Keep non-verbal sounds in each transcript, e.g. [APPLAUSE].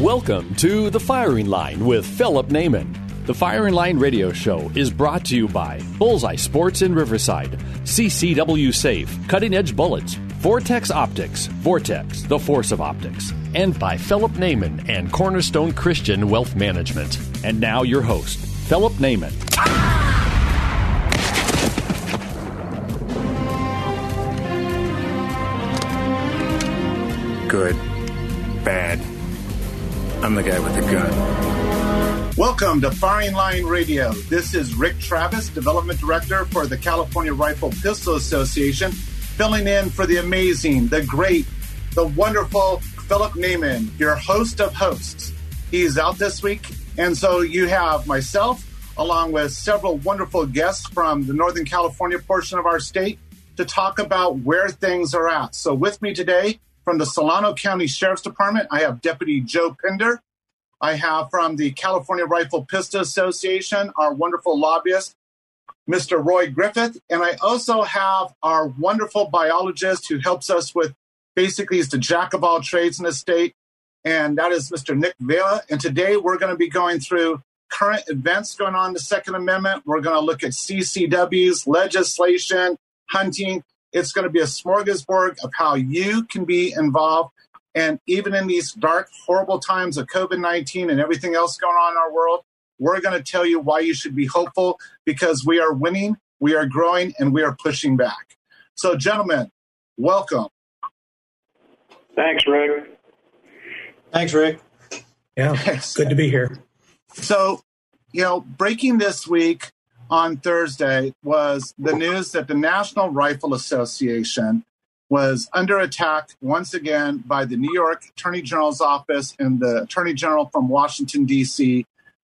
Welcome to The Firing Line with Philip Naiman. The Firing Line radio show is brought to you by Bullseye Sports in Riverside, CCW Safe, Cutting Edge Bullets, Vortex Optics, Vortex, the force of optics, and by Philip Naiman and Cornerstone Christian Wealth Management. And now your host, Philip Naiman. Good. I'm the guy with the gun. Welcome to Firing Line Radio. This is Rick Travis, Development Director for the California Rifle Pistol Association, filling in for the amazing, the great, the wonderful Philip Naiman, your host of hosts. He's out this week, and so you have myself, along with several wonderful guests from the Northern California portion of our state, to talk about where things are at. So, with me today from the Solano County Sheriff's Department, I have Deputy Joe Pinder. I have from the California Rifle Pistol Association, our wonderful lobbyist, Mr. Roy Griffith. And I also have our wonderful biologist who helps us with basically is the jack of all trades in the state, and that is Mr. Nick Vela. And today we're going to be going through current events going on in the Second Amendment. We're going to look at CCWs, legislation, hunting. It's going to be a smorgasbord of how you can be involved. And even in these dark, horrible times of COVID 19 and everything else going on in our world, we're going to tell you why you should be hopeful because we are winning, we are growing, and we are pushing back. So, gentlemen, welcome. Thanks, Rick. Thanks, Rick. Yeah, good to be here. So, you know, breaking this week on Thursday was the news that the National Rifle Association was under attack once again by the New York Attorney General's office and the Attorney General from Washington, D.C.,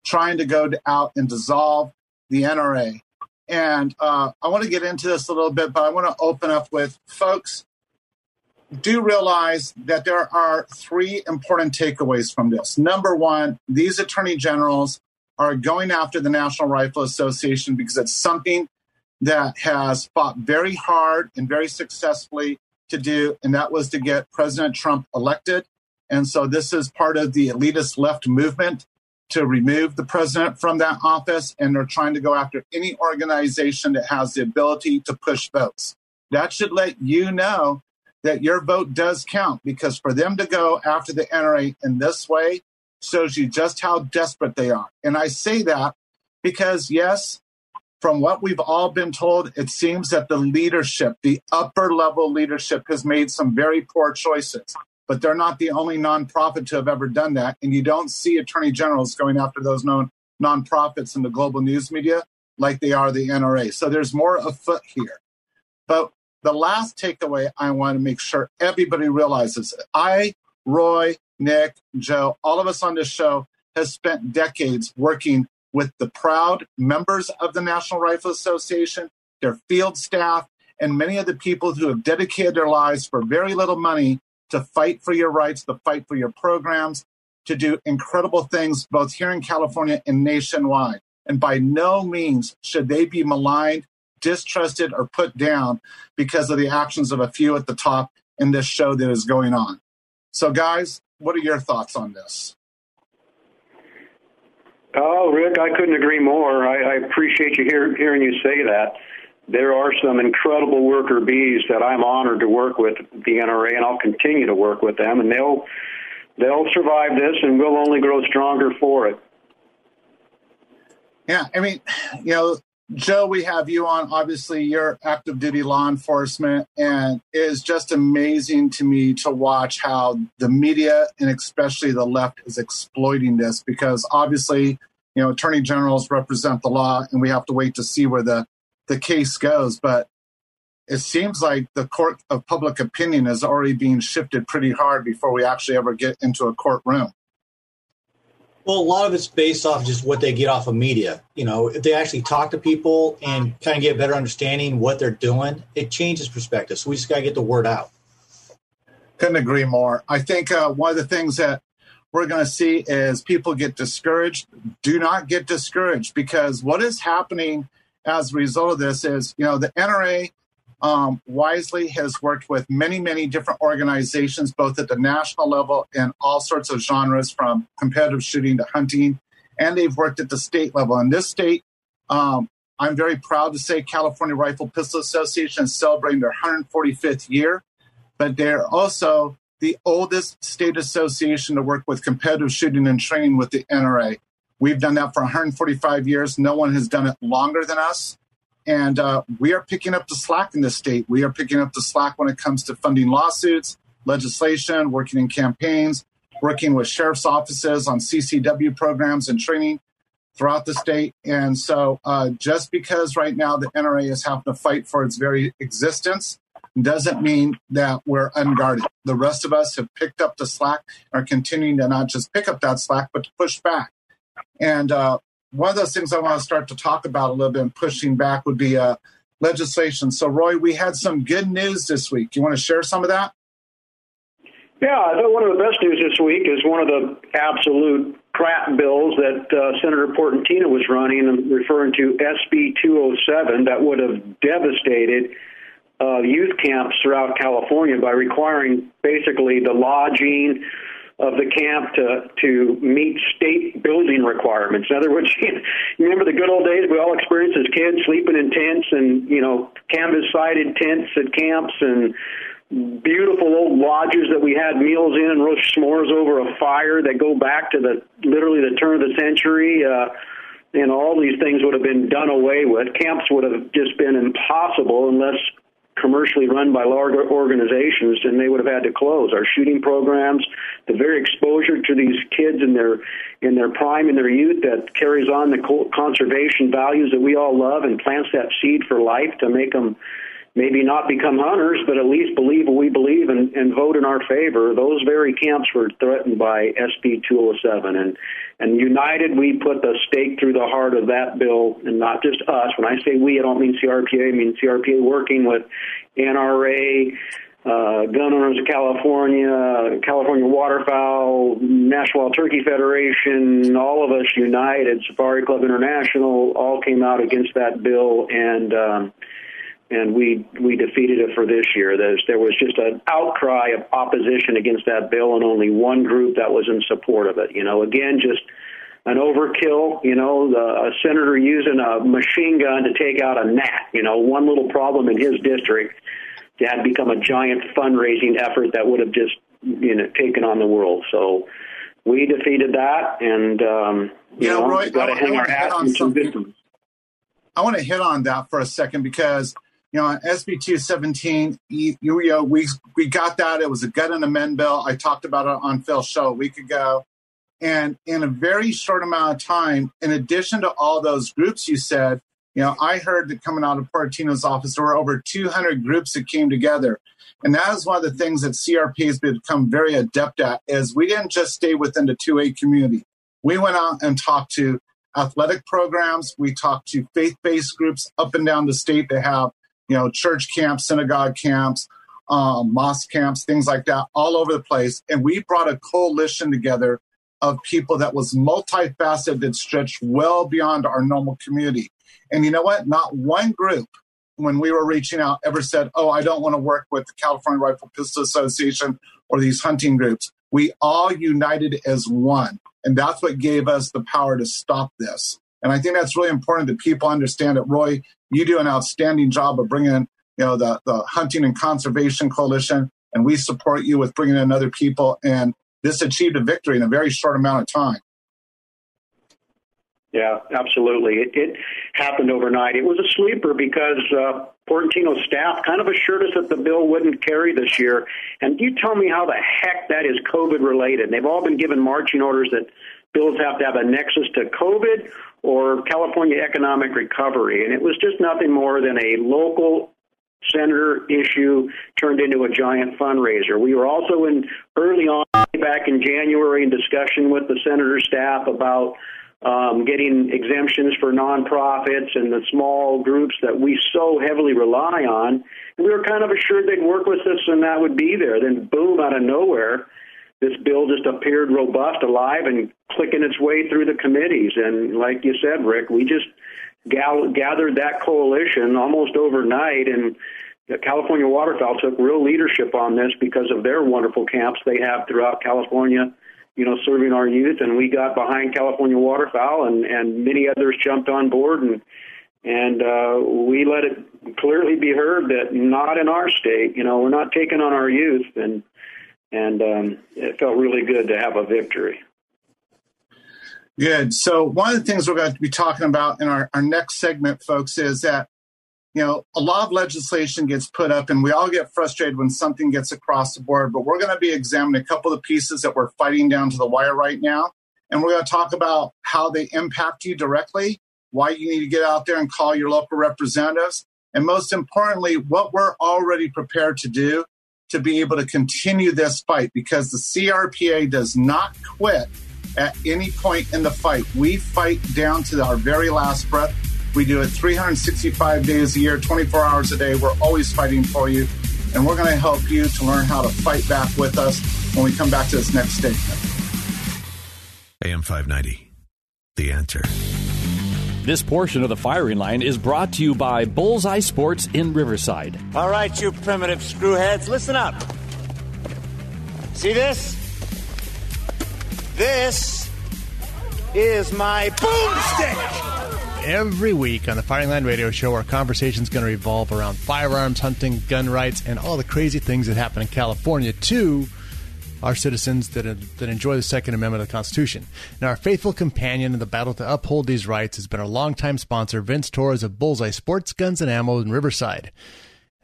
trying to go out and dissolve the NRA. And uh, I want to get into this a little bit, but I want to open up with folks. Do realize that there are three important takeaways from this. Number one, these attorney generals are going after the National Rifle Association because it's something that has fought very hard and very successfully to do, and that was to get President Trump elected. And so this is part of the elitist left movement to remove the president from that office, and they're trying to go after any organization that has the ability to push votes. That should let you know that your vote does count because for them to go after the NRA in this way shows you just how desperate they are. And I say that because, yes, from what we've all been told, it seems that the leadership, the upper level leadership, has made some very poor choices. But they're not the only nonprofit to have ever done that. And you don't see attorney generals going after those known nonprofits in the global news media like they are the NRA. So there's more afoot here. But the last takeaway I want to make sure everybody realizes I, Roy, Nick, Joe, all of us on this show has spent decades working with the proud members of the National Rifle Association, their field staff, and many of the people who have dedicated their lives for very little money to fight for your rights, to fight for your programs, to do incredible things both here in California and nationwide. And by no means should they be maligned, distrusted, or put down because of the actions of a few at the top in this show that is going on. So, guys, what are your thoughts on this? Oh, Rick, I couldn't agree more. I, I appreciate you hear, hearing you say that. There are some incredible worker bees that I'm honored to work with the NRA, and I'll continue to work with them, and they'll they'll survive this, and we'll only grow stronger for it. Yeah, I mean, you know, Joe, we have you on. Obviously, you're active duty law enforcement, and it is just amazing to me to watch how the media and especially the left is exploiting this because obviously, you know, attorney generals represent the law, and we have to wait to see where the, the case goes. But it seems like the court of public opinion is already being shifted pretty hard before we actually ever get into a courtroom. Well, a lot of it's based off just what they get off of media. You know, if they actually talk to people and kind of get a better understanding what they're doing, it changes perspective. So we just got to get the word out. Couldn't agree more. I think uh, one of the things that we're going to see is people get discouraged. Do not get discouraged because what is happening as a result of this is, you know, the NRA um, wisely has worked with many, many different organizations, both at the national level and all sorts of genres from competitive shooting to hunting. And they've worked at the state level. In this state, um, I'm very proud to say California Rifle Pistol Association is celebrating their 145th year, but they're also the oldest state association to work with competitive shooting and training with the NRA. We've done that for 145 years. No one has done it longer than us. And uh, we are picking up the slack in this state. We are picking up the slack when it comes to funding lawsuits, legislation, working in campaigns, working with sheriff's offices on CCW programs and training throughout the state. And so, uh, just because right now the NRA is having to fight for its very existence doesn't mean that we're unguarded. The rest of us have picked up the slack, are continuing to not just pick up that slack, but to push back. And uh, one of those things I want to start to talk about a little bit and pushing back would be uh, legislation. So, Roy, we had some good news this week. You want to share some of that? Yeah, I thought one of the best news this week is one of the absolute crap bills that uh, Senator Portantino was running, and referring to SB 207, that would have devastated uh, youth camps throughout California by requiring basically the lodging, of the camp to to meet state building requirements. In other words, [LAUGHS] you remember the good old days we all experienced as kids, sleeping in tents and you know canvas sided tents at camps and beautiful old lodges that we had meals in and roast s'mores over a fire that go back to the literally the turn of the century. Uh, and all these things would have been done away with. Camps would have just been impossible unless commercially run by large organizations, and they would have had to close. Our shooting programs, the very exposure to these kids in their in their prime in their youth, that carries on the conservation values that we all love and plants that seed for life to make them maybe not become hunters, but at least believe what we believe and, and vote in our favor. Those very camps were threatened by SB 207. And, and united, we put the stake through the heart of that bill, and not just us. When I say we, I don't mean CRPA, I mean CRPA working with NRA, uh, Gun Owners of California, California Waterfowl, National Turkey Federation, all of us united, Safari Club International, all came out against that bill, and um, and we we defeated it for this year. There's, there was just an outcry of opposition against that bill, and only one group that was in support of it. You know, again, just an overkill. You know, the, a senator using a machine gun to take out a gnat. You know, one little problem in his district had become a giant fundraising effort that would have just you know taken on the world. So we defeated that, and um, you yeah, know, Roy, got to hang our hats on some victims. I want to hit on that for a second because you know, on SB 217, you, we, we got that. It was a gut and amend bill. I talked about it on Phil's show a week ago. And in a very short amount of time, in addition to all those groups you said, you know, I heard that coming out of Portino's office, there were over 200 groups that came together. And that is one of the things that CRP has become very adept at is we didn't just stay within the 2A community. We went out and talked to athletic programs. We talked to faith-based groups up and down the state that have you know, church camps, synagogue camps, um, mosque camps, things like that, all over the place. And we brought a coalition together of people that was multifaceted that stretched well beyond our normal community. And you know what? Not one group, when we were reaching out, ever said, Oh, I don't want to work with the California Rifle Pistol Association or these hunting groups. We all united as one. And that's what gave us the power to stop this. And I think that's really important that people understand that, Roy, you do an outstanding job of bringing in, you know, the, the Hunting and Conservation Coalition, and we support you with bringing in other people. And this achieved a victory in a very short amount of time. Yeah, absolutely. It, it happened overnight. It was a sleeper because uh, Portantino's staff kind of assured us that the bill wouldn't carry this year. And you tell me how the heck that is COVID related. They've all been given marching orders that bills have to have a nexus to COVID or California economic recovery. And it was just nothing more than a local senator issue turned into a giant fundraiser. We were also in early on back in January in discussion with the senator staff about um, getting exemptions for nonprofits and the small groups that we so heavily rely on. We were kind of assured they'd work with us and that would be there. Then, boom, out of nowhere, this bill just appeared robust, alive, and clicking its way through the committees. And like you said, Rick, we just gal- gathered that coalition almost overnight, and California Waterfowl took real leadership on this because of their wonderful camps they have throughout California. You know, serving our youth, and we got behind California Waterfowl, and and many others jumped on board, and and uh, we let it clearly be heard that not in our state. You know, we're not taking on our youth, and and um, it felt really good to have a victory. Good. So one of the things we're going to be talking about in our, our next segment, folks, is that you know a lot of legislation gets put up, and we all get frustrated when something gets across the board. But we're going to be examining a couple of pieces that we're fighting down to the wire right now, and we're going to talk about how they impact you directly, why you need to get out there and call your local representatives, and most importantly, what we're already prepared to do to be able to continue this fight because the CRPA does not quit at any point in the fight. We fight down to our very last breath. We do it 365 days a year, 24 hours a day. We're always fighting for you. And we're going to help you to learn how to fight back with us when we come back to this next statement. AM 590, The Answer. This portion of the firing line is brought to you by Bullseye Sports in Riverside. All right, you primitive screwheads, listen up. See this? This is my boomstick. Every week on the Firing Line Radio Show, our conversation is going to revolve around firearms, hunting, gun rights, and all the crazy things that happen in California, too our citizens that, that enjoy the Second Amendment of the Constitution. Now, our faithful companion in the battle to uphold these rights has been our longtime sponsor, Vince Torres of Bullseye Sports Guns and Ammo in Riverside.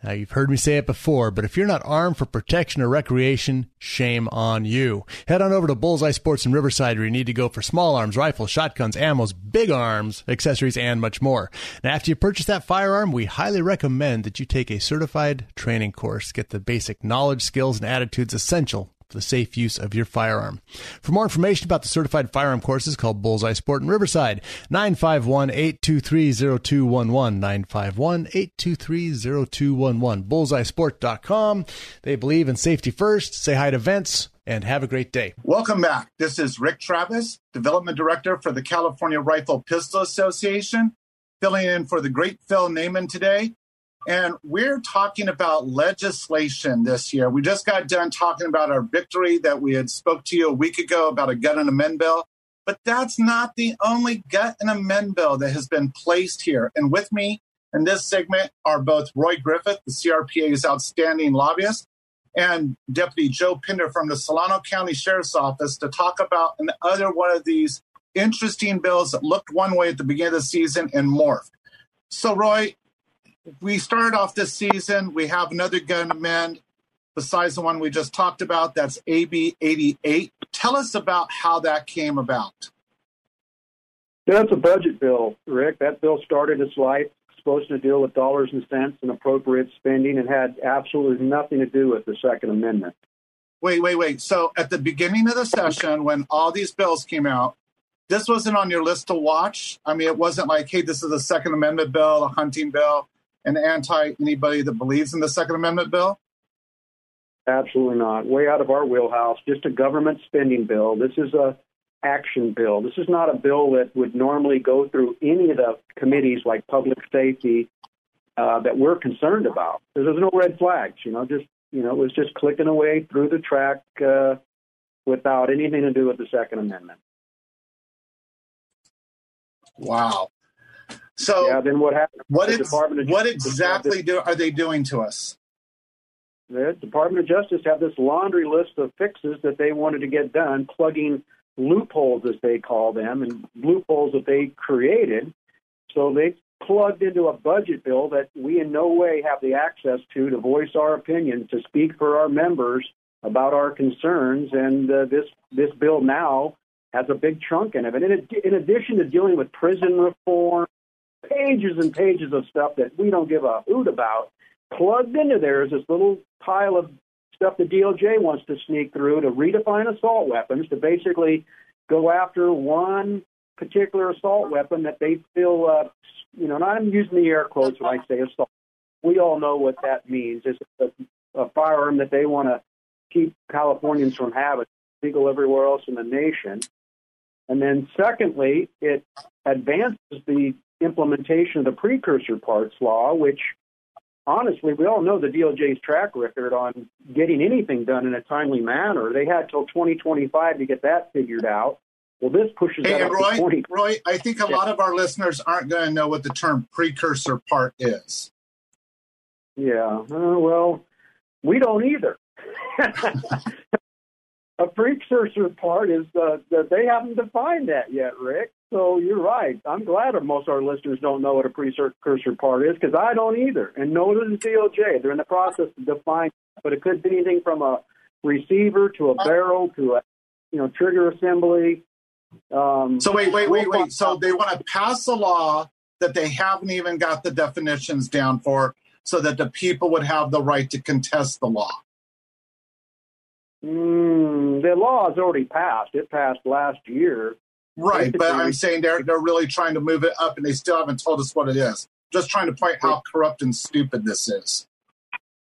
Now, you've heard me say it before, but if you're not armed for protection or recreation, shame on you. Head on over to Bullseye Sports in Riverside where you need to go for small arms, rifles, shotguns, ammos, big arms, accessories, and much more. Now, after you purchase that firearm, we highly recommend that you take a certified training course. Get the basic knowledge, skills, and attitudes essential for the safe use of your firearm. For more information about the certified firearm courses, call Bullseye Sport in Riverside, 951-823-0211, 951-823-0211, bullseyesport.com. They believe in safety first. Say hi to Vince and have a great day. Welcome back. This is Rick Travis, Development Director for the California Rifle Pistol Association, filling in for the great Phil Naiman today. And we're talking about legislation this year. We just got done talking about our victory that we had spoke to you a week ago about a gun and amend bill. But that's not the only gun and amend bill that has been placed here. And with me in this segment are both Roy Griffith, the CRPA's outstanding lobbyist, and Deputy Joe Pinder from the Solano County Sheriff's Office to talk about another one of these interesting bills that looked one way at the beginning of the season and morphed. So, Roy, we started off this season. We have another gun amend besides the one we just talked about. That's AB 88. Tell us about how that came about. That's a budget bill, Rick. That bill started its life supposed to deal with dollars and cents and appropriate spending and had absolutely nothing to do with the Second Amendment. Wait, wait, wait. So at the beginning of the session, when all these bills came out, this wasn't on your list to watch. I mean, it wasn't like, hey, this is a Second Amendment bill, a hunting bill and anti anybody that believes in the Second Amendment bill? Absolutely not. Way out of our wheelhouse. Just a government spending bill. This is a action bill. This is not a bill that would normally go through any of the committees like public safety uh, that we're concerned about. There's no red flags. You know, just you know, it was just clicking away through the track uh, without anything to do with the Second Amendment. Wow. So yeah, then what happened? What, ex- what exactly do, are they doing to us? The Department of Justice have this laundry list of fixes that they wanted to get done, plugging loopholes as they call them, and loopholes that they created. So they plugged into a budget bill that we in no way have the access to to voice our opinion, to speak for our members about our concerns. And uh, this this bill now has a big chunk in it. And in, in addition to dealing with prison reform pages and pages of stuff that we don't give a hoot about. plugged into there is this little pile of stuff the DOJ wants to sneak through to redefine assault weapons to basically go after one particular assault weapon that they feel, uh, you know, and I'm using the air quotes when I say assault. We all know what that means. It's a, a firearm that they want to keep Californians from having, legal everywhere else in the nation. And then, secondly, it advances the implementation of the precursor parts law, which honestly, we all know the DOJ's track record on getting anything done in a timely manner. They had till 2025 to get that figured out. Well, this pushes hey, that Roy, to 20. Roy, I think a yeah. lot of our listeners aren't going to know what the term precursor part is. Yeah, uh, well, we don't either. [LAUGHS] [LAUGHS] a precursor part is uh, that they haven't defined that yet, Rick. So you're right. I'm glad that most of our listeners don't know what a precursor part is because I don't either, and neither does DOJ. They're in the process of defining, but it could be anything from a receiver to a barrel to a you know trigger assembly. Um, so wait, wait, wait, wait. So they want to pass a law that they haven't even got the definitions down for, so that the people would have the right to contest the law. Mm, the law has already passed. It passed last year. Right, but I'm saying they're they're really trying to move it up, and they still haven't told us what it is. Just trying to point how corrupt and stupid this is.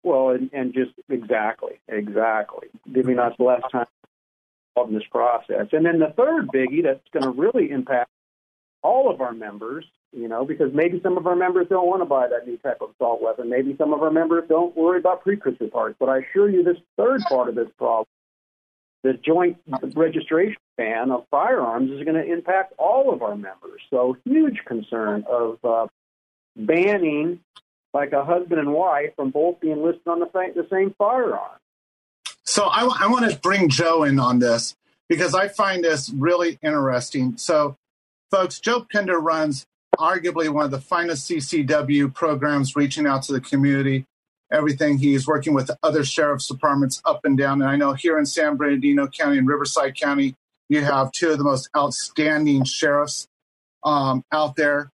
Well, and, and just exactly, exactly, giving us less time in this process. And then the third biggie that's going to really impact all of our members, you know, because maybe some of our members don't want to buy that new type of assault weapon. Maybe some of our members don't worry about precursor parts. But I assure you, this third part of this problem the joint registration ban of firearms is going to impact all of our members. So, huge concern of uh, banning like a husband and wife from both being listed on the, the same firearm. So, I, I want to bring Joe in on this because I find this really interesting. So, folks, Joe Pinder runs arguably one of the finest CCW programs reaching out to the community everything. He's working with other sheriff's departments up and down. And I know here in San Bernardino County and Riverside County, you have two of the most outstanding sheriffs um, out there.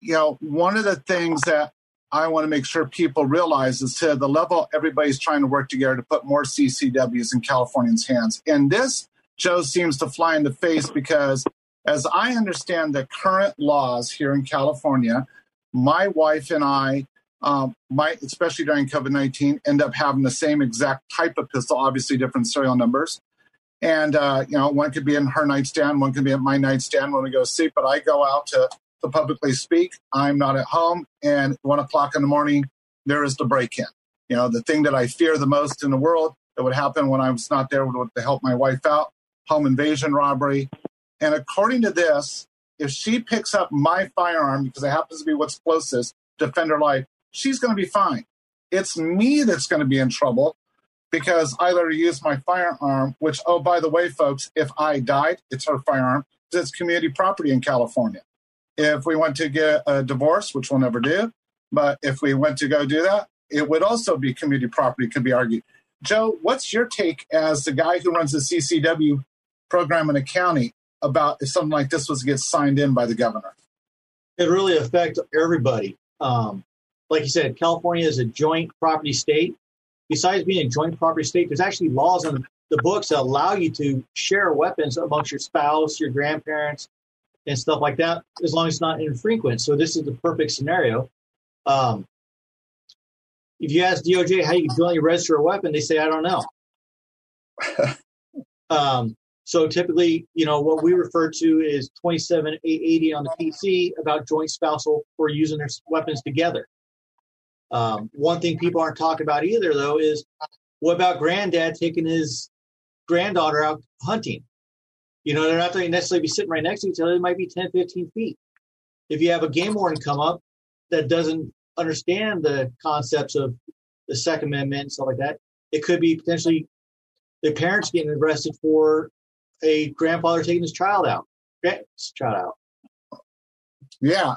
You know, one of the things that I want to make sure people realize is to the level everybody's trying to work together to put more CCWs in Californians' hands. And this, Joe, seems to fly in the face because, as I understand the current laws here in California, my wife and I um, might, especially during COVID 19, end up having the same exact type of pistol, obviously different serial numbers. And, uh, you know, one could be in her nightstand, one could be at my nightstand when we go to sleep, but I go out to, to publicly speak. I'm not at home. And one o'clock in the morning, there is the break in. You know, the thing that I fear the most in the world that would happen when I was not there would to help my wife out home invasion robbery. And according to this, if she picks up my firearm, because it happens to be what's closest, defend her life, she's going to be fine. It's me that's going to be in trouble because I let her use my firearm, which, oh, by the way, folks, if I died, it's her firearm. It's community property in California. If we went to get a divorce, which we'll never do, but if we went to go do that, it would also be community property, could be argued. Joe, what's your take as the guy who runs the CCW program in the county about if something like this was to get signed in by the governor? It really affects everybody. Um, like you said, California is a joint property state. Besides being a joint property state, there's actually laws on the books that allow you to share weapons amongst your spouse, your grandparents, and stuff like that, as long as it's not infrequent. So this is the perfect scenario. Um, if you ask DOJ how you can jointly register a weapon, they say, I don't know. [LAUGHS] um, so typically, you know, what we refer to is 27880 on the PC about joint spousal or using their weapons together. Um, one thing people aren't talking about either, though, is what about granddad taking his granddaughter out hunting? You know, they're not going to necessarily be sitting right next to each other. They might be 10, 15 feet. If you have a game warden come up that doesn't understand the concepts of the Second Amendment and stuff like that, it could be potentially the parents getting arrested for a grandfather taking his child out, his child out. Yeah,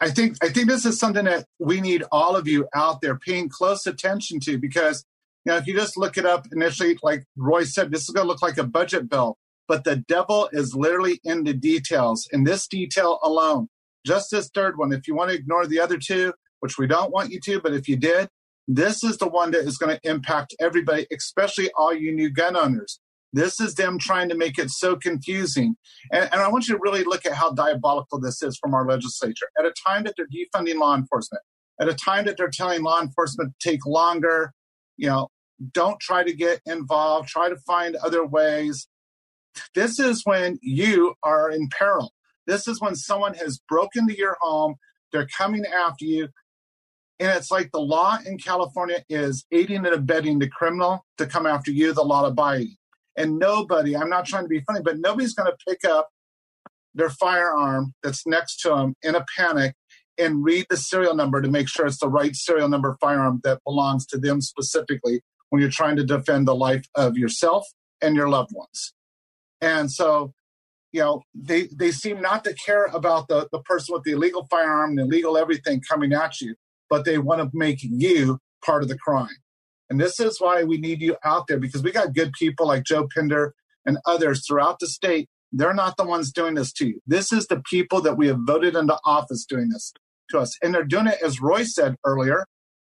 I think I think this is something that we need all of you out there paying close attention to because you know if you just look it up initially, like Roy said, this is going to look like a budget bill, but the devil is literally in the details. In this detail alone, just this third one, if you want to ignore the other two, which we don't want you to, but if you did, this is the one that is going to impact everybody, especially all you new gun owners. This is them trying to make it so confusing. And, and, I want you to really look at how diabolical this is from our legislature. At a time that they're defunding law enforcement, at a time that they're telling law enforcement to take longer, you know, don't try to get involved, try to find other ways. This is when you are in peril. This is when someone has broken into your home, they're coming after you. And it's like the law in California is aiding and abetting the criminal to come after you, the law abiding. And nobody, I'm not trying to be funny, but nobody's going to pick up their firearm that's next to them in a panic and read the serial number to make sure it's the right serial number firearm that belongs to them specifically when you're trying to defend the life of yourself and your loved ones. And so, you know, they, they seem not to care about the, the person with the illegal firearm and illegal everything coming at you, but they want to make you part of the crime. And this is why we need you out there because we got good people like Joe Pinder and others throughout the state. They're not the ones doing this to you. This is the people that we have voted into office doing this to us. And they're doing it, as Roy said earlier,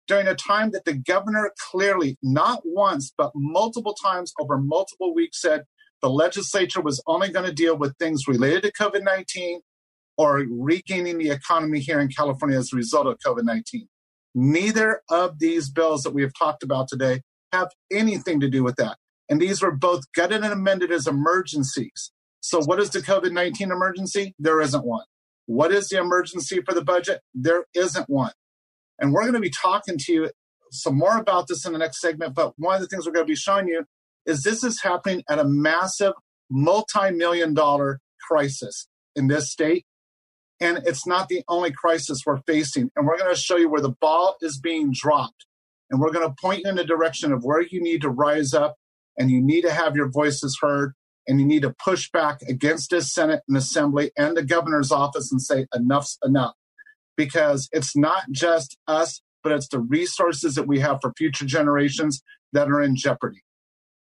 during a time that the governor clearly, not once, but multiple times over multiple weeks, said the legislature was only going to deal with things related to COVID 19 or regaining the economy here in California as a result of COVID 19. Neither of these bills that we have talked about today have anything to do with that. And these were both gutted and amended as emergencies. So, what is the COVID 19 emergency? There isn't one. What is the emergency for the budget? There isn't one. And we're going to be talking to you some more about this in the next segment. But one of the things we're going to be showing you is this is happening at a massive multi million dollar crisis in this state. And it's not the only crisis we're facing. And we're going to show you where the ball is being dropped. And we're going to point you in the direction of where you need to rise up and you need to have your voices heard and you need to push back against this Senate and Assembly and the governor's office and say, enough's enough. Because it's not just us, but it's the resources that we have for future generations that are in jeopardy.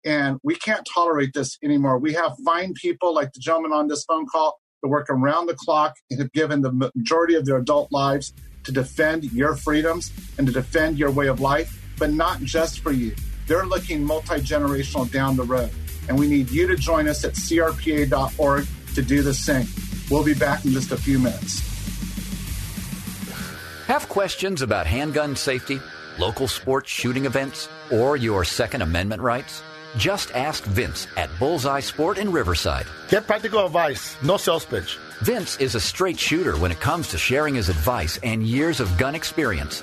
And we can't tolerate this anymore. We have fine people like the gentleman on this phone call that work around the clock and have given the majority of their adult lives to defend your freedoms and to defend your way of life, but not just for you. They're looking multi generational down the road. And we need you to join us at crpa.org to do the same. We'll be back in just a few minutes. Have questions about handgun safety, local sports shooting events, or your Second Amendment rights? Just ask Vince at Bullseye Sport in Riverside. Get practical advice, no sales pitch. Vince is a straight shooter when it comes to sharing his advice and years of gun experience.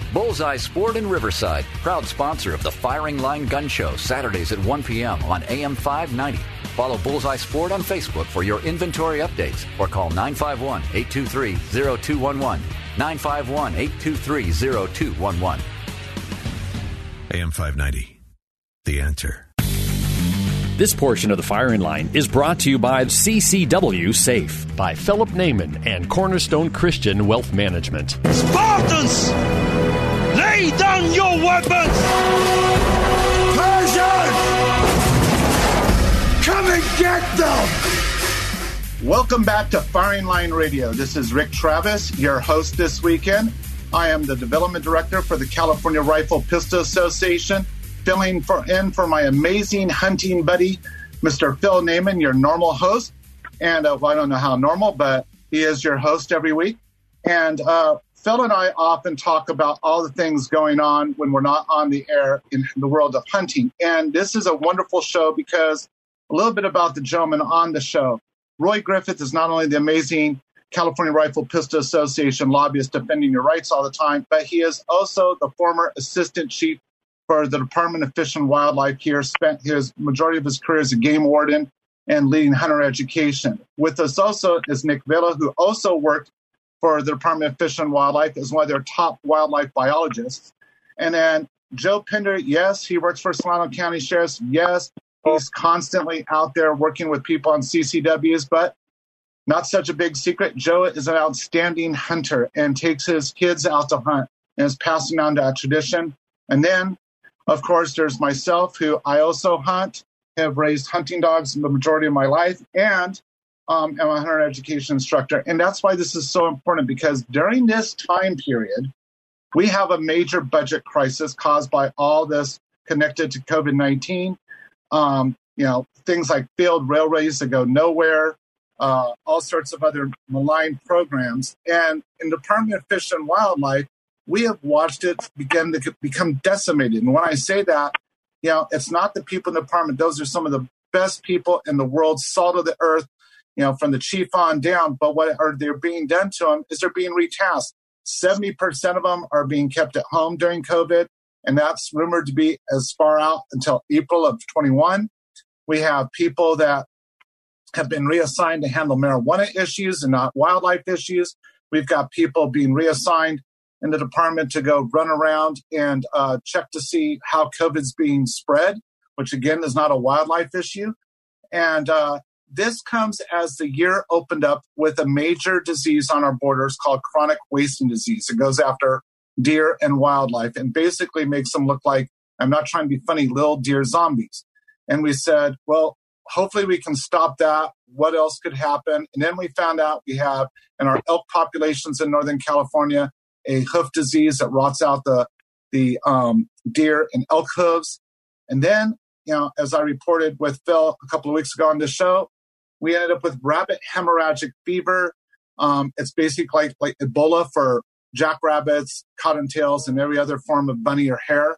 Bullseye Sport in Riverside, proud sponsor of the Firing Line Gun Show, Saturdays at 1 p.m. on AM 590. Follow Bullseye Sport on Facebook for your inventory updates or call 951 823 0211. 951 823 0211. AM 590. The answer. This portion of the firing line is brought to you by CCW Safe by Philip Naiman and Cornerstone Christian Wealth Management. Spartans, lay down your weapons! Persians, come and get them! Welcome back to Firing Line Radio. This is Rick Travis, your host this weekend. I am the development director for the California Rifle Pistol Association filling for in for my amazing hunting buddy, Mr. Phil Naiman, your normal host. And uh, well, I don't know how normal, but he is your host every week. And uh, Phil and I often talk about all the things going on when we're not on the air in the world of hunting. And this is a wonderful show because a little bit about the gentleman on the show. Roy Griffith is not only the amazing California Rifle Pistol Association lobbyist defending your rights all the time, but he is also the former assistant chief for the Department of Fish and Wildlife here, spent his majority of his career as a game warden and leading hunter education. With us also is Nick Vela, who also worked for the Department of Fish and Wildlife as one of their top wildlife biologists. And then Joe Pinder, yes, he works for Solano County Sheriff's. Yes, he's constantly out there working with people on CCWs, but not such a big secret. Joe is an outstanding hunter and takes his kids out to hunt and is passing on that tradition. And then, of course, there's myself, who I also hunt, have raised hunting dogs the majority of my life, and um, am a hunter education instructor. And that's why this is so important because during this time period, we have a major budget crisis caused by all this connected to COVID 19. Um, you know, things like failed railways that go nowhere, uh, all sorts of other malign programs. And in the Department of Fish and Wildlife, we have watched it begin to become decimated. And when I say that, you know, it's not the people in the department. Those are some of the best people in the world, salt of the earth, you know, from the chief on down. But what are they being done to them is they're being retasked. 70% of them are being kept at home during COVID, and that's rumored to be as far out until April of 21. We have people that have been reassigned to handle marijuana issues and not wildlife issues. We've got people being reassigned in the department to go run around and uh, check to see how COVID's being spread, which again is not a wildlife issue. And uh, this comes as the year opened up with a major disease on our borders called chronic wasting disease. It goes after deer and wildlife and basically makes them look like, I'm not trying to be funny, little deer zombies. And we said, well, hopefully we can stop that. What else could happen? And then we found out we have in our elk populations in Northern California a hoof disease that rots out the the um, deer and elk hooves. And then, you know, as I reported with Phil a couple of weeks ago on this show, we ended up with rabbit hemorrhagic fever. Um, it's basically like, like Ebola for jackrabbits, cottontails, and every other form of bunny or hare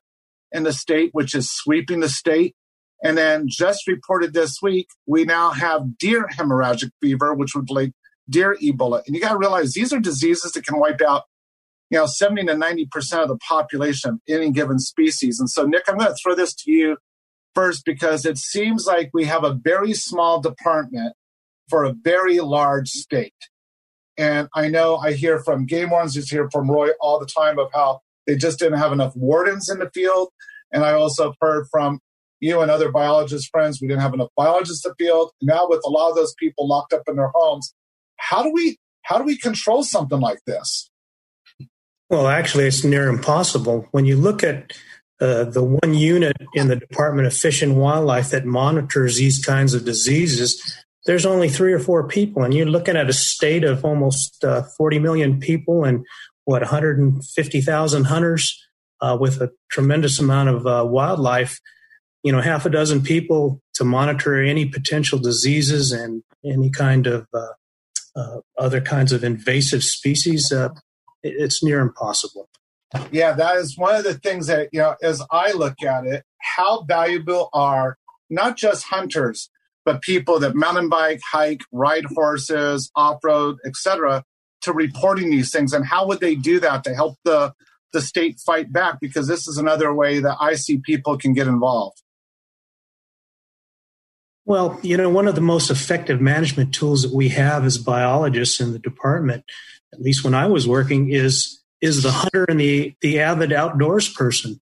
in the state, which is sweeping the state. And then just reported this week, we now have deer hemorrhagic fever, which would like deer Ebola. And you got to realize these are diseases that can wipe out, you know, 70 to 90% of the population of any given species. And so, Nick, I'm going to throw this to you First, because it seems like we have a very small department for a very large state. And I know I hear from game wardens, just hear from Roy all the time of how they just didn't have enough wardens in the field. And I also heard from you and other biologist friends, we didn't have enough biologists in the field. Now with a lot of those people locked up in their homes, how do we how do we control something like this? Well, actually, it's near impossible. When you look at uh, the one unit in the Department of Fish and Wildlife that monitors these kinds of diseases, there's only three or four people, and you're looking at a state of almost uh, 40 million people and what 150,000 hunters uh, with a tremendous amount of uh, wildlife. You know, half a dozen people to monitor any potential diseases and any kind of uh, other kinds of invasive species. it's near impossible. Yeah, that is one of the things that, you know, as I look at it, how valuable are not just hunters, but people that mountain bike, hike, ride horses, off road, etc., to reporting these things, and how would they do that to help the the state fight back? Because this is another way that I see people can get involved. Well, you know, one of the most effective management tools that we have as biologists in the department, at least when I was working, is is the hunter and the, the avid outdoors person.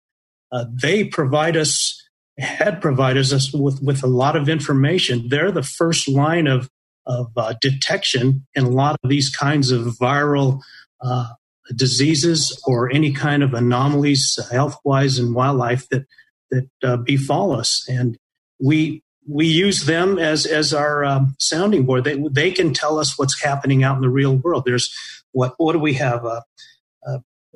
Uh, they provide us, had provided us with, with a lot of information. They're the first line of, of uh, detection in a lot of these kinds of viral uh, diseases or any kind of anomalies health wise in wildlife that, that uh, befall us. And we, we use them as, as our um, sounding board. They, they can tell us what's happening out in the real world. There's what, what do we have? Uh, uh,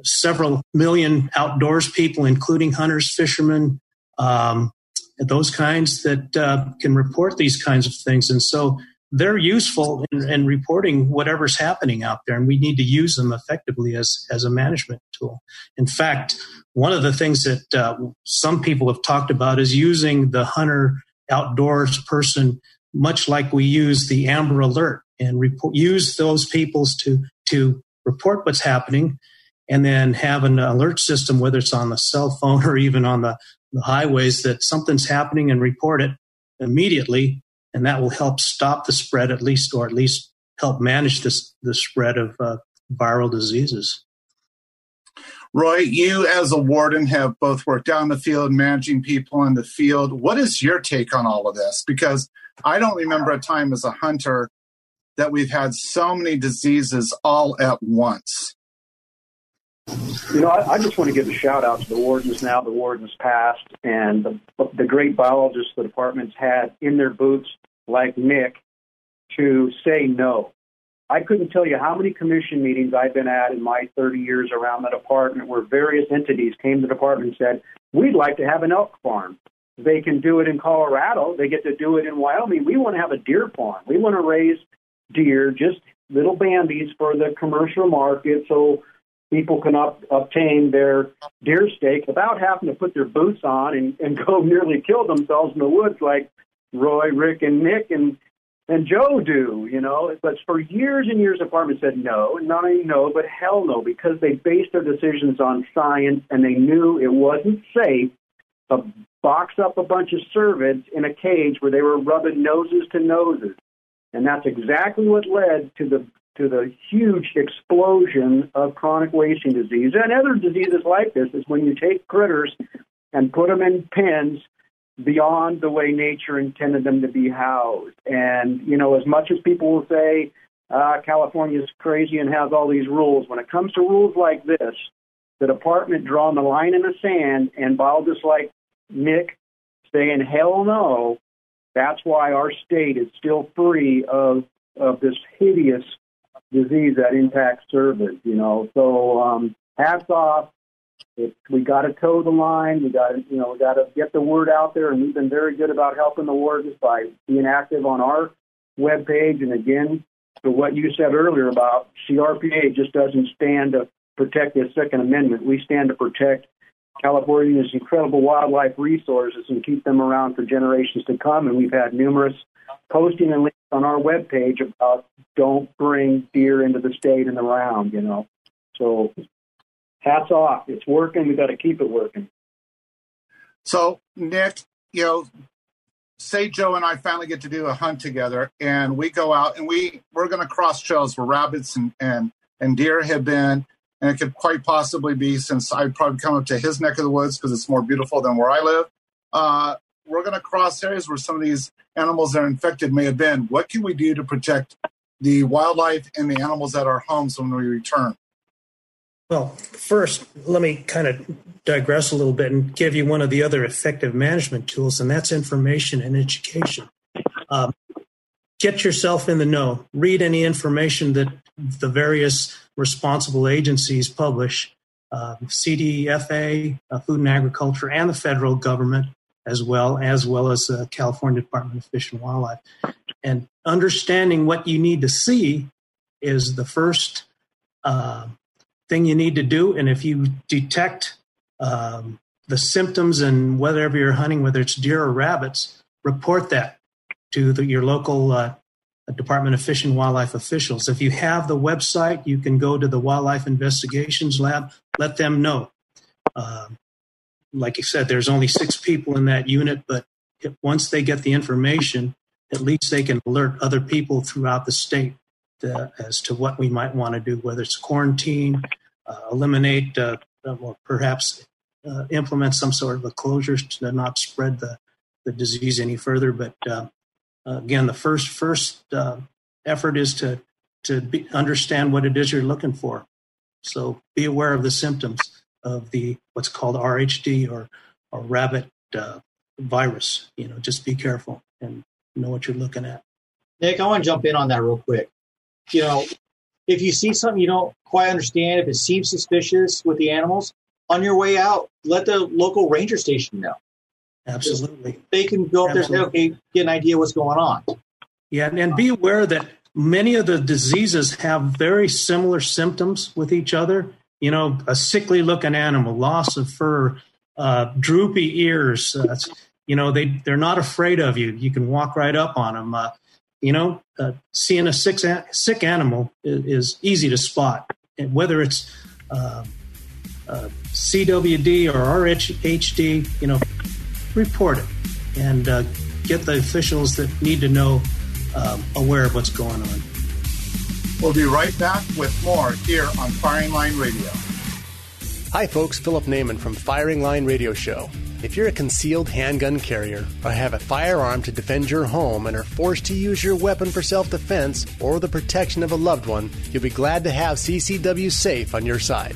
several million outdoors people, including hunters, fishermen, um, those kinds that uh, can report these kinds of things. And so they're useful in, in, reporting whatever's happening out there, and we need to use them effectively as, as a management tool. In fact, one of the things that uh, some people have talked about is using the hunter outdoors person much like we use the Amber Alert and report, use those peoples to to report what's happening and then have an alert system, whether it's on the cell phone or even on the, the highways, that something's happening and report it immediately. And that will help stop the spread, at least, or at least help manage this, the spread of uh, viral diseases. Roy, you as a warden have both worked out in the field, managing people in the field. What is your take on all of this? Because I don't remember a time as a hunter that we've had so many diseases all at once. You know, I, I just want to give a shout out to the wardens now, the wardens past, and the, the great biologists the department's had in their boots, like Nick, to say no. I couldn't tell you how many commission meetings I've been at in my 30 years around the department where various entities came to the department and said, We'd like to have an elk farm. They can do it in Colorado. They get to do it in Wyoming. We want to have a deer farm. We want to raise deer, just little bandies for the commercial market so people can up, obtain their deer steak without having to put their boots on and, and go [LAUGHS] nearly kill themselves in the woods like Roy, Rick, and Nick and and Joe do, you know. But for years and years, the department said no, not only no, but hell no, because they based their decisions on science and they knew it wasn't safe to box up a bunch of cervids in a cage where they were rubbing noses to noses. And that's exactly what led to the to the huge explosion of chronic wasting disease and other diseases like this is when you take critters and put them in pens beyond the way nature intended them to be housed. And, you know, as much as people will say uh, California is crazy and has all these rules, when it comes to rules like this, the department drawing the line in the sand and biologists like Nick saying, hell no, that's why our state is still free of, of this hideous disease that impacts cervids, you know. So um, hats off it, we got to toe the line. We got to, you know, we got to get the word out there, and we've been very good about helping the wardens by being active on our web page. And again, to what you said earlier about CRPA just doesn't stand to protect the Second Amendment. We stand to protect California's incredible wildlife resources and keep them around for generations to come. And we've had numerous posting and on our web page about don't bring deer into the state and around, you know. So hats off. It's working. We've got to keep it working. So, Nick, you know, say Joe and I finally get to do a hunt together, and we go out and we we're going to cross trails where rabbits and and and deer have been, and it could quite possibly be since I'd probably come up to his neck of the woods because it's more beautiful than where I live. Uh, we're going to cross areas where some of these animals that are infected may have been. What can we do to protect the wildlife and the animals at our homes when we return? Well, first, let me kind of digress a little bit and give you one of the other effective management tools, and that's information and education. Um, get yourself in the know. Read any information that the various responsible agencies publish uh, CDFA, uh, Food and Agriculture, and the federal government, as well as well as the California Department of Fish and Wildlife. And understanding what you need to see is the first uh, thing you need to do. And if you detect um, the symptoms and whatever you're hunting, whether it's deer or rabbits, report that to the, your local uh, Department of Fish and Wildlife officials. If you have the website, you can go to the Wildlife Investigations Lab, let them know. Um, like you said, there's only six people in that unit, but if, once they get the information, at least they can alert other people throughout the state uh, as to what we might want to do, whether it's quarantine, uh, eliminate, uh, or perhaps uh, implement some sort of a closure to not spread the, the disease any further. But uh, again, the first first uh, effort is to to be, understand what it is you're looking for. So be aware of the symptoms of the what's called RHD or or rabbit uh, virus. You know, just be careful and know what you're looking at. Nick, I want to jump in on that real quick you know, if you see something you don't quite understand, if it seems suspicious with the animals, on your way out, let the local ranger station know. Absolutely. They can go up there and say, okay, get an idea what's going on. Yeah, and be aware that many of the diseases have very similar symptoms with each other. You know, a sickly looking animal, loss of fur, uh, droopy ears. Uh, you know, they, they're not afraid of you. You can walk right up on them. Uh, you know, uh, seeing a sick, sick animal is, is, easy to spot, and whether it's uh, uh, CWD or RHD, you know, report it and get the officials that need to know um, aware of what's going on. We'll be right back with more here on Firing Line Radio. Hi, folks. Philip Naiman from Firing Line Radio Show. If you're a concealed handgun carrier or have a firearm to defend your home and are forced to use your weapon for self defense or the protection of a loved one, you'll be glad to have CCW Safe on your side.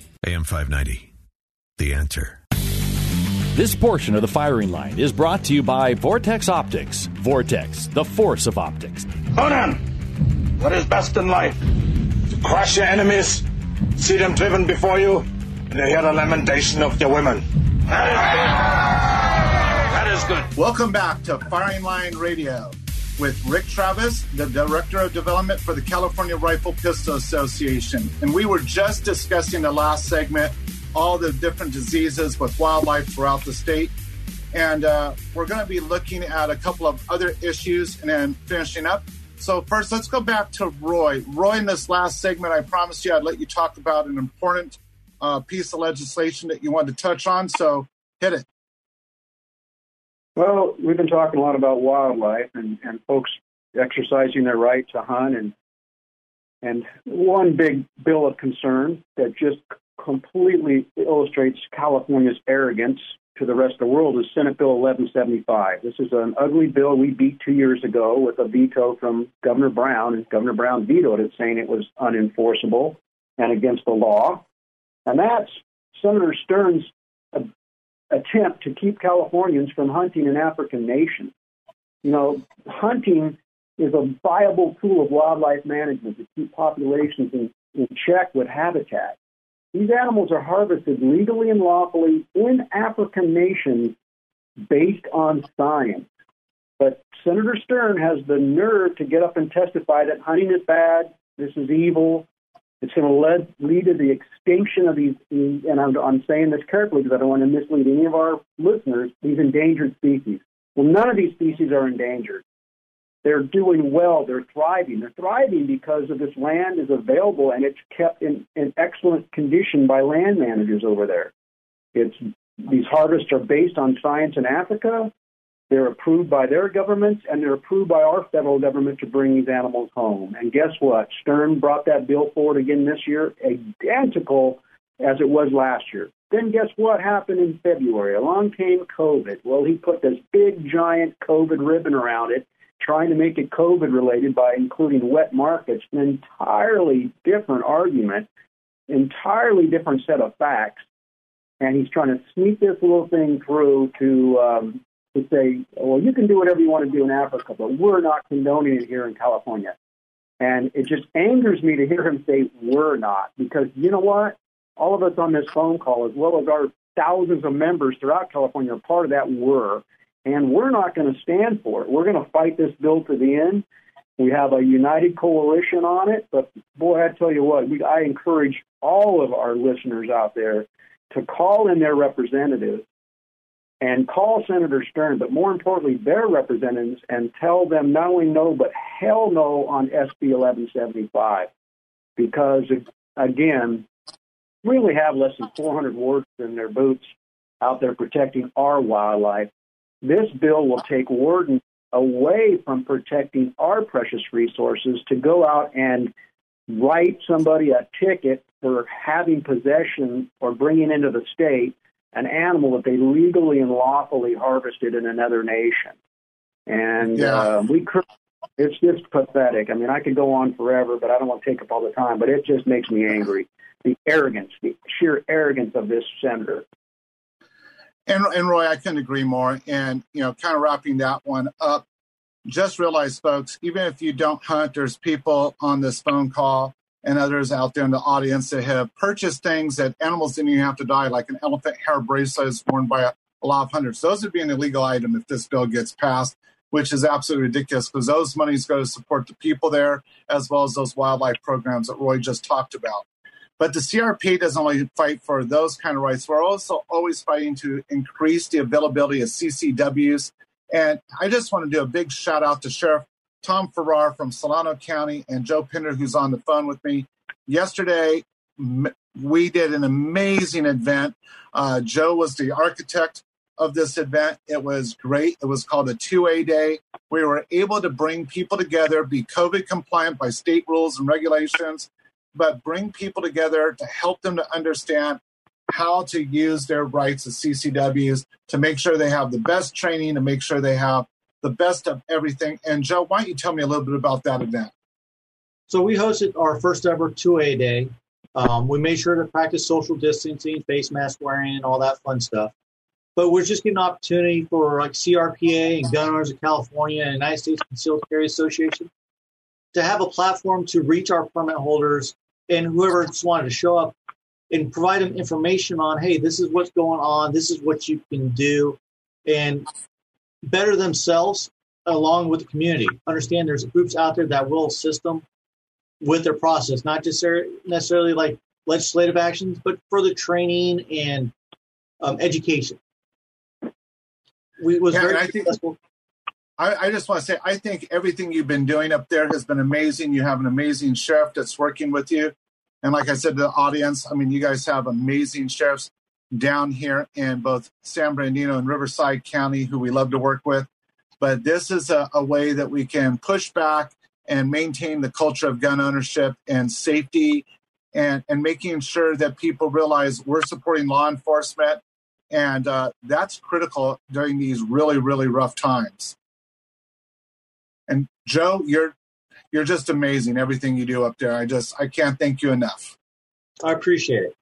AM 590. The answer. This portion of the firing line is brought to you by Vortex Optics. Vortex, the force of optics. Conan, what is best in life? To crush your enemies, see them driven before you, and to hear the lamentation of your women. That is good. Welcome back to Firing Line Radio with Rick Travis, the Director of Development for the California Rifle Pistol Association. And we were just discussing the last segment all the different diseases with wildlife throughout the state. And uh, we're going to be looking at a couple of other issues and then finishing up. So, first, let's go back to Roy. Roy, in this last segment, I promised you I'd let you talk about an important uh, piece of legislation that you wanted to touch on. So, hit it. Well, we've been talking a lot about wildlife and, and folks exercising their right to hunt and and one big bill of concern that just completely illustrates California's arrogance to the rest of the world is Senate Bill 1175. This is an ugly bill we beat two years ago with a veto from Governor Brown, and Governor Brown vetoed it, saying it was unenforceable and against the law. And that's Senator Stern's attempt to keep Californians from hunting in African nations. You know, hunting is a viable tool of wildlife management to keep populations in, in check with habitat. These animals are harvested legally and lawfully in African nations based on science. But Senator Stern has the nerve to get up and testify that hunting is bad, this is evil, it's going to lead, lead to the extinction of these, and I'm, I'm saying this carefully because I don't want to mislead any of our listeners, these endangered species. Well, none of these species are endangered. They're doing well. They're thriving. They're thriving because of this land is available and it's kept in, in excellent condition by land managers over there. It's these harvests are based on science in Africa. They're approved by their governments and they're approved by our federal government to bring these animals home. And guess what? Stern brought that bill forward again this year, identical as it was last year. Then guess what happened in February? Along came COVID. Well, he put this big giant COVID ribbon around it, trying to make it COVID related by including wet markets, an entirely different argument, entirely different set of facts. And he's trying to sneak this little thing through to um, to say, well, you can do whatever you want to do in Africa, but we're not condoning it here in California. And it just angers me to hear him say, we're not, because you know what? All of us on this phone call, as well as our thousands of members throughout California, are part of that we're. And we're not going to stand for it. We're going to fight this bill to the end. We have a united coalition on it, but boy, I tell you what, we, I encourage all of our listeners out there to call in their representatives and call Senator Stern, but more importantly, their representatives, and tell them not only no, but hell no on SB 1175. Because, again, we only have less than 400 wardens in their boots out there protecting our wildlife. This bill will take wardens away from protecting our precious resources to go out and write somebody a ticket for having possession or bringing into the state an animal that they legally and lawfully harvested in another nation. And yeah. uh, we it's just pathetic. I mean, I could go on forever, but I don't want to take up all the time. But it just makes me angry. The arrogance, the sheer arrogance of this senator. And, and Roy, I couldn't agree more. And you know, kind of wrapping that one up, just realize, folks, even if you don't hunt, there's people on this phone call and others out there in the audience that have purchased things that animals didn't even have to die, like an elephant hair bracelet is worn by a, a lot of hunters. Those would be an illegal item if this bill gets passed, which is absolutely ridiculous because those monies go to support the people there as well as those wildlife programs that Roy just talked about. But the CRP doesn't only fight for those kind of rights. We're also always fighting to increase the availability of CCWs. And I just want to do a big shout out to Sheriff Tom Ferrara from Solano County and Joe Pinder, who's on the phone with me. Yesterday, we did an amazing event. Uh, Joe was the architect of this event. It was great. It was called a 2A day. We were able to bring people together, be COVID compliant by state rules and regulations, but bring people together to help them to understand how to use their rights as CCWs to make sure they have the best training, to make sure they have the best of everything. And Joe, why don't you tell me a little bit about that event? So we hosted our first ever 2A day. Um, we made sure to practice social distancing, face mask wearing, and all that fun stuff. But we're just getting an opportunity for like CRPA and Gun Owners of California and United States Concealed Carry Association to have a platform to reach our permit holders and whoever just wanted to show up and provide them information on, hey, this is what's going on, this is what you can do, and better themselves along with the community. Understand there's groups out there that will assist them with their process, not just necessarily like legislative actions, but further training and um, education. We was yeah, very I successful. Think, I, I just want to say, I think everything you've been doing up there has been amazing. You have an amazing sheriff that's working with you. And like I said to the audience, I mean, you guys have amazing sheriffs down here in both San Bernardino and Riverside County who we love to work with. But this is a, a way that we can push back and maintain the culture of gun ownership and safety and, and making sure that people realize we're supporting law enforcement. And uh, that's critical during these really, really rough times. And Joe, you're you're just amazing. Everything you do up there, I just I can't thank you enough. I appreciate it.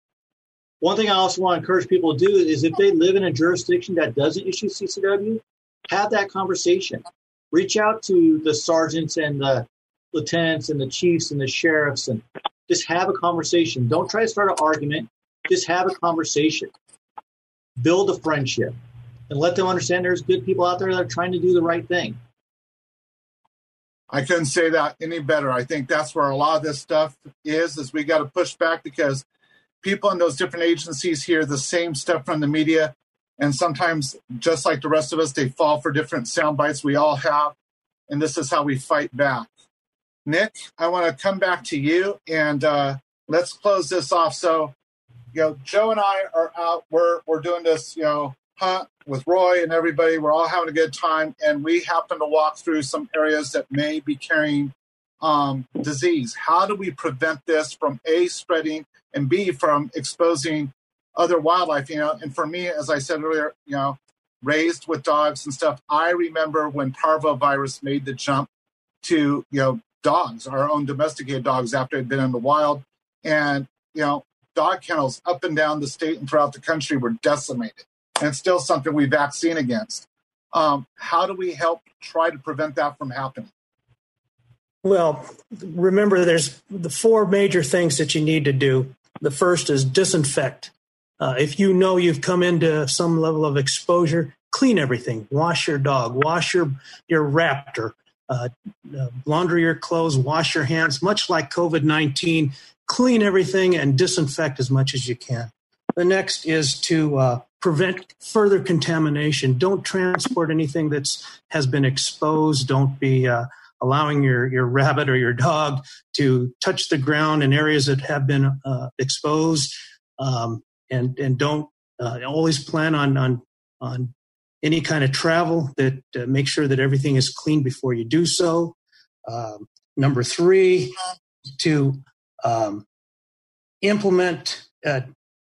One thing I also want to encourage people to do is if they live in a jurisdiction that doesn't issue CCW, have that conversation. Reach out to the sergeants and the lieutenants and the chiefs and the sheriffs and just have a conversation. Don't try to start an argument. Just have a conversation. Build a friendship and let them understand there's good people out there that are trying to do the right thing. I couldn't say that any better. I think that's where a lot of this stuff is, is we got to push back because people in those different agencies hear the same stuff from the media. And sometimes, just like the rest of us, they fall for different sound bites we all have. And this is how we fight back. Nick, I want to come back to you and uh, let's close this off. So, you know, Joe and I are out. We're we're doing this, you know, hunt with Roy and everybody. We're all having a good time, and we happen to walk through some areas that may be carrying um, disease. How do we prevent this from a spreading and b from exposing other wildlife? You know, and for me, as I said earlier, you know, raised with dogs and stuff. I remember when parvovirus made the jump to you know dogs, our own domesticated dogs, after it had been in the wild, and you know, dog kennels up and down the state and throughout the country were decimated and still something we vaccine against. Um, how do we help try to prevent that from happening? Well, remember, there's the four major things that you need to do. The first is disinfect. Uh, if you know you've come into some level of exposure, clean everything. Wash your dog. Wash your your raptor. Uh, uh, your clothes. Wash your hands. Much like COVID nineteen, clean everything and disinfect as much as you can. The next is to uh, prevent further contamination. Don't transport anything that's has been exposed. Don't be uh, allowing your your rabbit or your dog to touch the ground in areas that have been uh, exposed. Um, and and don't uh, always plan on on on any kind of travel that uh, make sure that everything is clean before you do so. Um, number three, to um, implement uh,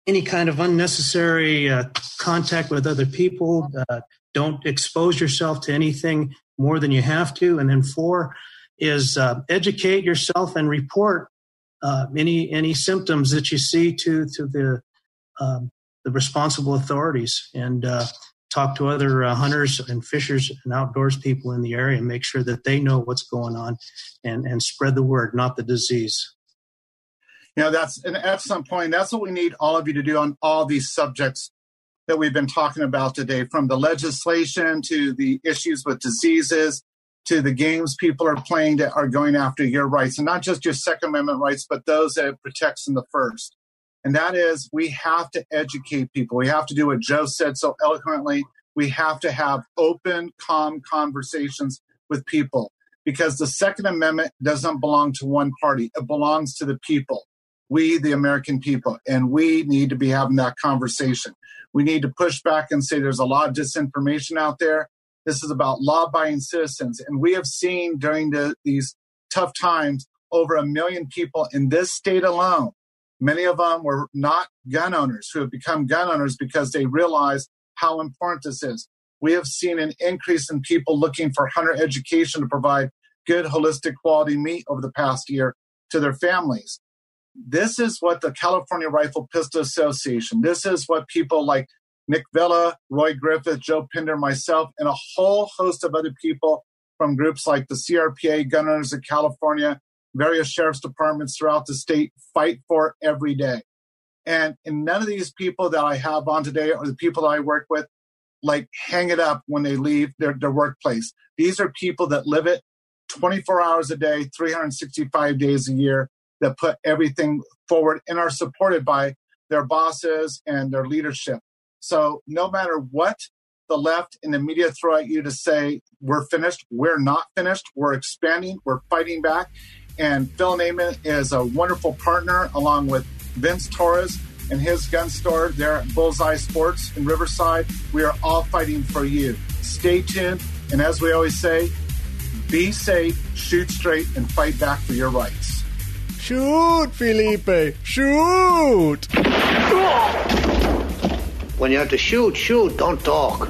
any kind of unnecessary uh, contact with other people. Uh, don't expose yourself to anything more than you have to. And then four is uh, educate yourself and report uh, any any symptoms that you see to to the um, the responsible authorities and uh, talk to other uh, hunters and fishers and outdoors people in the area and make sure that they know what's going on and and spread the word, not the disease. You know, that's an excellent point. That's what we need all of you to do on all these subjects that we've been talking about today, from the legislation to the issues with diseases to the games people are playing that are going after your rights, and not just your Second Amendment rights, but those that it protects in the First. And that is, we have to educate people. We have to do what Joe said so eloquently. We have to have open, calm conversations with people because the Second Amendment doesn't belong to one party, it belongs to the people. We, the American people, and we need to be having that conversation. We need to push back and say there's a lot of disinformation out there. This is about law abiding citizens. And we have seen during the, these tough times over a million people in this state alone. Many of them were not gun owners who have become gun owners because they realize how important this is. We have seen an increase in people looking for hunter education to provide good, holistic, quality meat over the past year to their families. This is what the California Rifle Pistol Association, this is what people like Nick Villa, Roy Griffith, Joe Pinder, myself, and a whole host of other people from groups like the CRPA, Gun Owners of California, various sheriff's departments throughout the state fight for every day. And, and none of these people that I have on today or the people that I work with like hang it up when they leave their, their workplace. These are people that live it 24 hours a day, 365 days a year that put everything forward and are supported by their bosses and their leadership. So no matter what the left and the media throw at you to say we're finished, we're not finished. We're expanding, we're fighting back. And Phil Naiman is a wonderful partner along with Vince Torres and his gun store there at Bullseye Sports in Riverside. We are all fighting for you. Stay tuned. And as we always say, be safe, shoot straight, and fight back for your rights. Shoot, Felipe! Shoot! When you have to shoot, shoot, don't talk.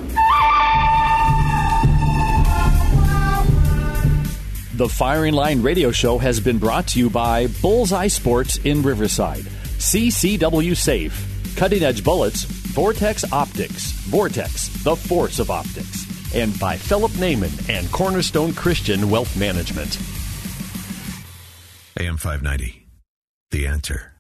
The Firing Line Radio Show has been brought to you by Bullseye Sports in Riverside, CCW Safe, Cutting Edge Bullets, Vortex Optics, Vortex, the Force of Optics, and by Philip Naiman and Cornerstone Christian Wealth Management. AM 590, The Answer.